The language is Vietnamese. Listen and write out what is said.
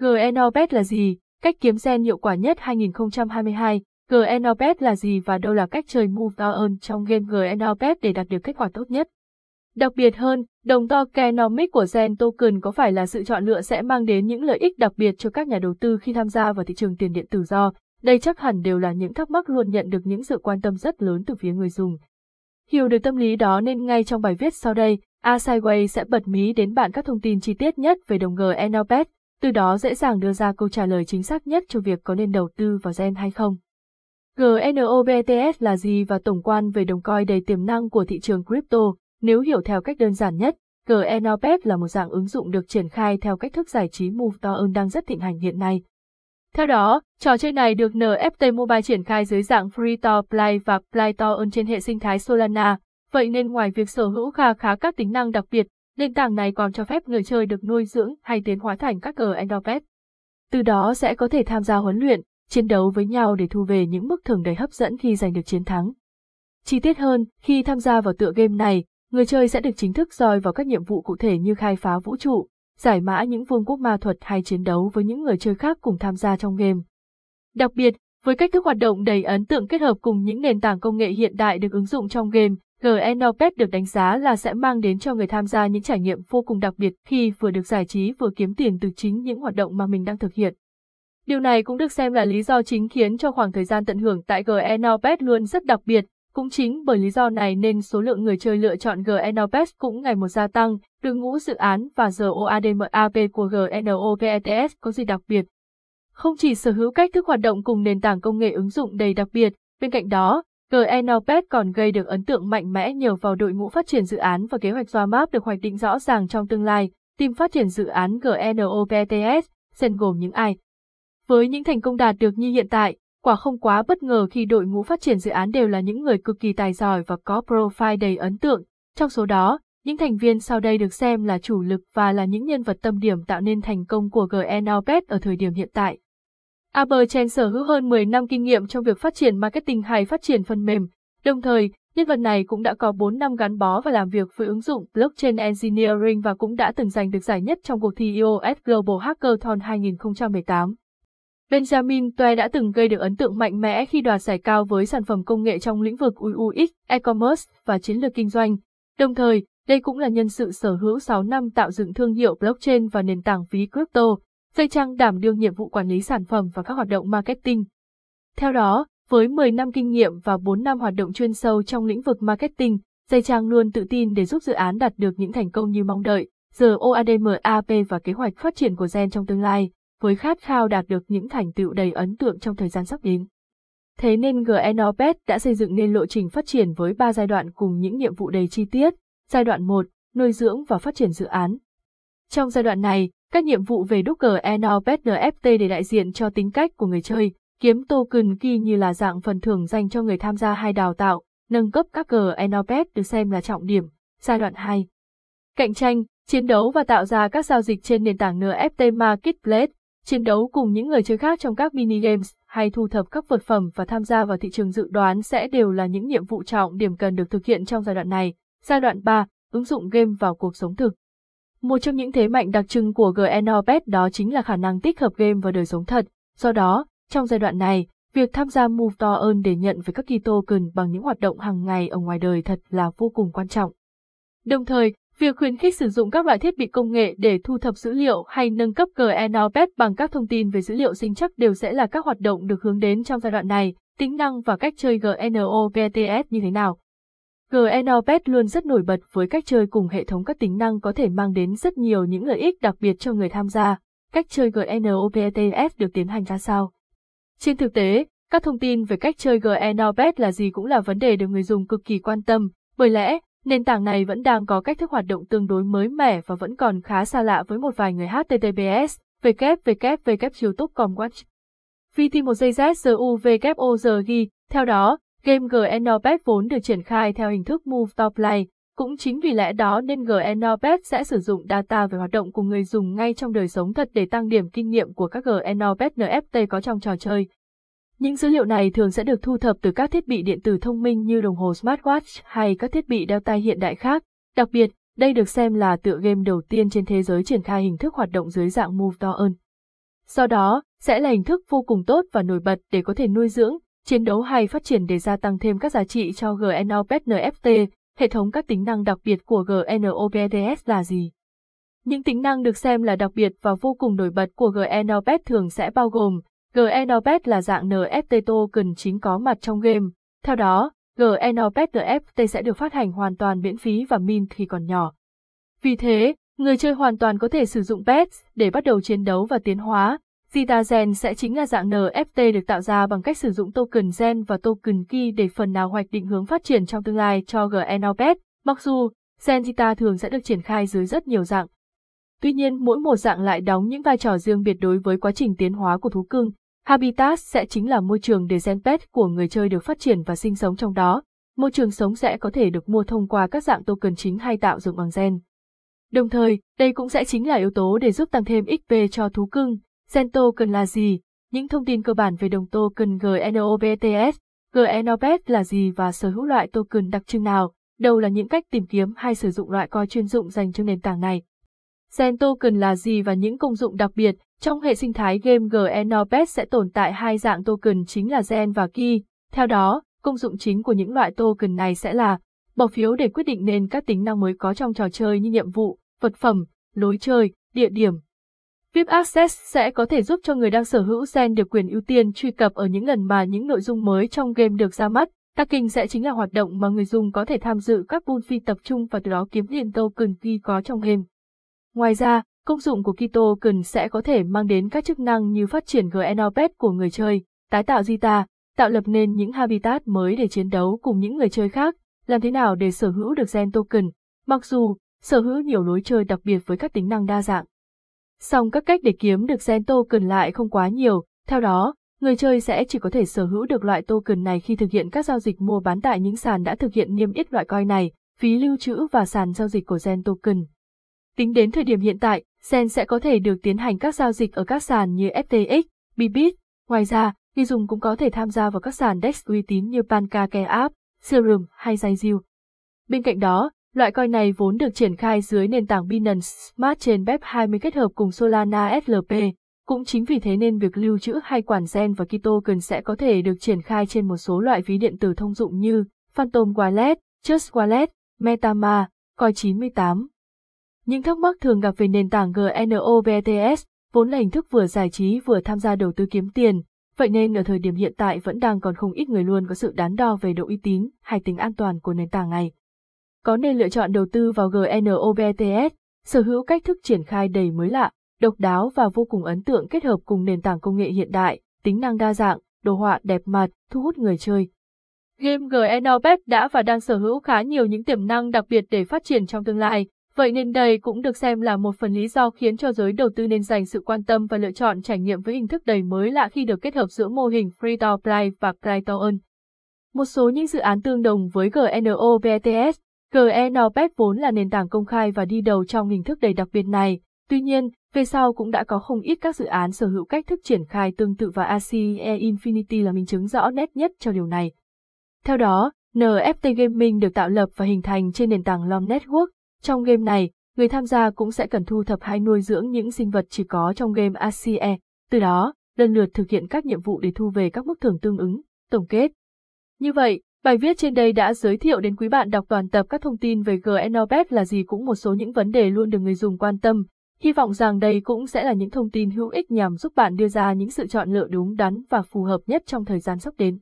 GNOPet là gì? Cách kiếm gen hiệu quả nhất 2022. GNOPet là gì và đâu là cách chơi Move On trong game GNOPet để đạt được kết quả tốt nhất? Đặc biệt hơn, đồng tokenomic của Gen Token có phải là sự chọn lựa sẽ mang đến những lợi ích đặc biệt cho các nhà đầu tư khi tham gia vào thị trường tiền điện tử do? Đây chắc hẳn đều là những thắc mắc luôn nhận được những sự quan tâm rất lớn từ phía người dùng. Hiểu được tâm lý đó nên ngay trong bài viết sau đây, Asaiway sẽ bật mí đến bạn các thông tin chi tiết nhất về đồng GNOPet, từ đó dễ dàng đưa ra câu trả lời chính xác nhất cho việc có nên đầu tư vào gen hay không. GNOBTS là gì và tổng quan về đồng coin đầy tiềm năng của thị trường crypto, nếu hiểu theo cách đơn giản nhất, GNOPet là một dạng ứng dụng được triển khai theo cách thức giải trí Move to Earn đang rất thịnh hành hiện nay. Theo đó, trò chơi này được NFT Mobile triển khai dưới dạng Free to Play và Play to Earn trên hệ sinh thái Solana, vậy nên ngoài việc sở hữu khá khá các tính năng đặc biệt, nền tảng này còn cho phép người chơi được nuôi dưỡng hay tiến hóa thành các GNOPet. Từ đó sẽ có thể tham gia huấn luyện, chiến đấu với nhau để thu về những mức thưởng đầy hấp dẫn khi giành được chiến thắng. Chi tiết hơn, khi tham gia vào tựa game này, người chơi sẽ được chính thức roi vào các nhiệm vụ cụ thể như khai phá vũ trụ, giải mã những vương quốc ma thuật hay chiến đấu với những người chơi khác cùng tham gia trong game. Đặc biệt, với cách thức hoạt động đầy ấn tượng kết hợp cùng những nền tảng công nghệ hiện đại được ứng dụng trong game, GNOPet được đánh giá là sẽ mang đến cho người tham gia những trải nghiệm vô cùng đặc biệt khi vừa được giải trí vừa kiếm tiền từ chính những hoạt động mà mình đang thực hiện. Điều này cũng được xem là lý do chính khiến cho khoảng thời gian tận hưởng tại GNOPet luôn rất đặc biệt, cũng chính bởi lý do này nên số lượng người chơi lựa chọn GNOPet cũng ngày một gia tăng, đội ngũ dự án và ROADMAP của GNOPETS có gì đặc biệt. Không chỉ sở hữu cách thức hoạt động cùng nền tảng công nghệ ứng dụng đầy đặc biệt, bên cạnh đó, GNOPet còn gây được ấn tượng mạnh mẽ nhờ vào đội ngũ phát triển dự án và kế hoạch roadmap được hoạch định rõ ràng trong tương lai, team phát triển dự án GNOPETS, xen gồm những ai. Với những thành công đạt được như hiện tại, quả không quá bất ngờ khi đội ngũ phát triển dự án đều là những người cực kỳ tài giỏi và có profile đầy ấn tượng. Trong số đó, những thành viên sau đây được xem là chủ lực và là những nhân vật tâm điểm tạo nên thành công của GNOPet ở thời điểm hiện tại. Aberchen sở hữu hơn 10 năm kinh nghiệm trong việc phát triển marketing hay phát triển phần mềm. Đồng thời, nhân vật này cũng đã có 4 năm gắn bó và làm việc với ứng dụng Blockchain Engineering và cũng đã từng giành được giải nhất trong cuộc thi iOS Global Hackathon 2018. Benjamin Toe đã từng gây được ấn tượng mạnh mẽ khi đoạt giải cao với sản phẩm công nghệ trong lĩnh vực UX, e-commerce và chiến lược kinh doanh. Đồng thời, đây cũng là nhân sự sở hữu 6 năm tạo dựng thương hiệu blockchain và nền tảng phí crypto, dây trang đảm đương nhiệm vụ quản lý sản phẩm và các hoạt động marketing. Theo đó, với 10 năm kinh nghiệm và 4 năm hoạt động chuyên sâu trong lĩnh vực marketing, dây trang luôn tự tin để giúp dự án đạt được những thành công như mong đợi, giờ OADMAP và kế hoạch phát triển của Gen trong tương lai với khát khao đạt được những thành tựu đầy ấn tượng trong thời gian sắp đến. Thế nên GNOPet đã xây dựng nên lộ trình phát triển với 3 giai đoạn cùng những nhiệm vụ đầy chi tiết. Giai đoạn 1, nuôi dưỡng và phát triển dự án. Trong giai đoạn này, các nhiệm vụ về đúc GNOPet NFT để đại diện cho tính cách của người chơi, kiếm token key như là dạng phần thưởng dành cho người tham gia hay đào tạo, nâng cấp các GNOPet được xem là trọng điểm. Giai đoạn 2. Cạnh tranh, chiến đấu và tạo ra các giao dịch trên nền tảng NFT Marketplace, chiến đấu cùng những người chơi khác trong các mini games hay thu thập các vật phẩm và tham gia vào thị trường dự đoán sẽ đều là những nhiệm vụ trọng điểm cần được thực hiện trong giai đoạn này. Giai đoạn 3, ứng dụng game vào cuộc sống thực. Một trong những thế mạnh đặc trưng của GNOPet đó chính là khả năng tích hợp game vào đời sống thật. Do đó, trong giai đoạn này, việc tham gia Move to Earn để nhận về các key token bằng những hoạt động hàng ngày ở ngoài đời thật là vô cùng quan trọng. Đồng thời, Việc khuyến khích sử dụng các loại thiết bị công nghệ để thu thập dữ liệu hay nâng cấp GNOPet bằng các thông tin về dữ liệu sinh chắc đều sẽ là các hoạt động được hướng đến trong giai đoạn này, tính năng và cách chơi GNOPETS như thế nào. GNOPet luôn rất nổi bật với cách chơi cùng hệ thống các tính năng có thể mang đến rất nhiều những lợi ích đặc biệt cho người tham gia. Cách chơi GNOPTS được tiến hành ra sao? Trên thực tế, các thông tin về cách chơi GNOPet là gì cũng là vấn đề được người dùng cực kỳ quan tâm, bởi lẽ, Nền tảng này vẫn đang có cách thức hoạt động tương đối mới mẻ và vẫn còn khá xa lạ với một vài người HTTPS, www youtube.com watch. VT 1 giây Z ghi, theo đó, game GNOPet vốn được triển khai theo hình thức Move to Play, cũng chính vì lẽ đó nên GNOPet sẽ sử dụng data về hoạt động của người dùng ngay trong đời sống thật để tăng điểm kinh nghiệm của các GNOPet NFT có trong trò chơi. Những dữ liệu này thường sẽ được thu thập từ các thiết bị điện tử thông minh như đồng hồ smartwatch hay các thiết bị đeo tay hiện đại khác. Đặc biệt, đây được xem là tựa game đầu tiên trên thế giới triển khai hình thức hoạt động dưới dạng Move to Earn. Do đó, sẽ là hình thức vô cùng tốt và nổi bật để có thể nuôi dưỡng, chiến đấu hay phát triển để gia tăng thêm các giá trị cho GNOPET NFT. Hệ thống các tính năng đặc biệt của GNOPETS là gì? Những tính năng được xem là đặc biệt và vô cùng nổi bật của GNOPET thường sẽ bao gồm GNOPET là dạng NFT token chính có mặt trong game. Theo đó, GNOPET NFT sẽ được phát hành hoàn toàn miễn phí và mint khi còn nhỏ. Vì thế, người chơi hoàn toàn có thể sử dụng PETS để bắt đầu chiến đấu và tiến hóa. Zeta Gen sẽ chính là dạng NFT được tạo ra bằng cách sử dụng token Gen và token Key để phần nào hoạch định hướng phát triển trong tương lai cho GNOPET. Mặc dù, Gen Zeta thường sẽ được triển khai dưới rất nhiều dạng. Tuy nhiên mỗi một dạng lại đóng những vai trò riêng biệt đối với quá trình tiến hóa của thú cưng. Habitat sẽ chính là môi trường để gen pet của người chơi được phát triển và sinh sống trong đó. Môi trường sống sẽ có thể được mua thông qua các dạng token chính hay tạo dựng bằng gen. Đồng thời, đây cũng sẽ chính là yếu tố để giúp tăng thêm XP cho thú cưng. Gen token là gì? Những thông tin cơ bản về đồng token GNOBTS, GNOBT là gì và sở hữu loại token đặc trưng nào, đâu là những cách tìm kiếm hay sử dụng loại coin chuyên dụng dành cho nền tảng này. Gen token là gì và những công dụng đặc biệt, trong hệ sinh thái game GNOPET sẽ tồn tại hai dạng token chính là Gen và Key. Theo đó, công dụng chính của những loại token này sẽ là bỏ phiếu để quyết định nên các tính năng mới có trong trò chơi như nhiệm vụ, vật phẩm, lối chơi, địa điểm. VIP Access sẽ có thể giúp cho người đang sở hữu Gen được quyền ưu tiên truy cập ở những lần mà những nội dung mới trong game được ra mắt. Tacking sẽ chính là hoạt động mà người dùng có thể tham dự các bull phi tập trung và từ đó kiếm tiền token khi có trong game. Ngoài ra, công dụng của Kito token sẽ có thể mang đến các chức năng như phát triển GNOPET của người chơi, tái tạo Zeta, tạo lập nên những habitat mới để chiến đấu cùng những người chơi khác, làm thế nào để sở hữu được gen token, mặc dù sở hữu nhiều lối chơi đặc biệt với các tính năng đa dạng. Song các cách để kiếm được gen token lại không quá nhiều, theo đó, người chơi sẽ chỉ có thể sở hữu được loại token này khi thực hiện các giao dịch mua bán tại những sàn đã thực hiện niêm yết loại coin này, phí lưu trữ và sàn giao dịch của gen token. Tính đến thời điểm hiện tại, Sen sẽ có thể được tiến hành các giao dịch ở các sàn như FTX, Bybit. Ngoài ra, người dùng cũng có thể tham gia vào các sàn DEX uy tín như PancakeSwap, Serum hay Zaijiu. Bên cạnh đó, loại coin này vốn được triển khai dưới nền tảng Binance Smart Chain BEP20 kết hợp cùng Solana SLP. Cũng chính vì thế nên việc lưu trữ hay quản gen và Kito cần sẽ có thể được triển khai trên một số loại ví điện tử thông dụng như Phantom Wallet, Trust Wallet, MetaMask, Coin98. Những thắc mắc thường gặp về nền tảng GNOBTS vốn là hình thức vừa giải trí vừa tham gia đầu tư kiếm tiền, vậy nên ở thời điểm hiện tại vẫn đang còn không ít người luôn có sự đắn đo về độ uy tín hay tính an toàn của nền tảng này. Có nên lựa chọn đầu tư vào GNOBTS, sở hữu cách thức triển khai đầy mới lạ, độc đáo và vô cùng ấn tượng kết hợp cùng nền tảng công nghệ hiện đại, tính năng đa dạng, đồ họa đẹp mặt, thu hút người chơi. Game GNOBet đã và đang sở hữu khá nhiều những tiềm năng đặc biệt để phát triển trong tương lai, Vậy nên đây cũng được xem là một phần lý do khiến cho giới đầu tư nên dành sự quan tâm và lựa chọn trải nghiệm với hình thức đầy mới lạ khi được kết hợp giữa mô hình Free to Play và Play to Earn. Một số những dự án tương đồng với GNOBTS, GNOPET vốn là nền tảng công khai và đi đầu trong hình thức đầy đặc biệt này. Tuy nhiên, về sau cũng đã có không ít các dự án sở hữu cách thức triển khai tương tự và ACE Infinity là minh chứng rõ nét nhất cho điều này. Theo đó, NFT Gaming được tạo lập và hình thành trên nền tảng LOM Network, trong game này, người tham gia cũng sẽ cần thu thập hay nuôi dưỡng những sinh vật chỉ có trong game ACE, từ đó, lần lượt thực hiện các nhiệm vụ để thu về các mức thưởng tương ứng, tổng kết. Như vậy, bài viết trên đây đã giới thiệu đến quý bạn đọc toàn tập các thông tin về GNOBet là gì cũng một số những vấn đề luôn được người dùng quan tâm. Hy vọng rằng đây cũng sẽ là những thông tin hữu ích nhằm giúp bạn đưa ra những sự chọn lựa đúng đắn và phù hợp nhất trong thời gian sắp đến.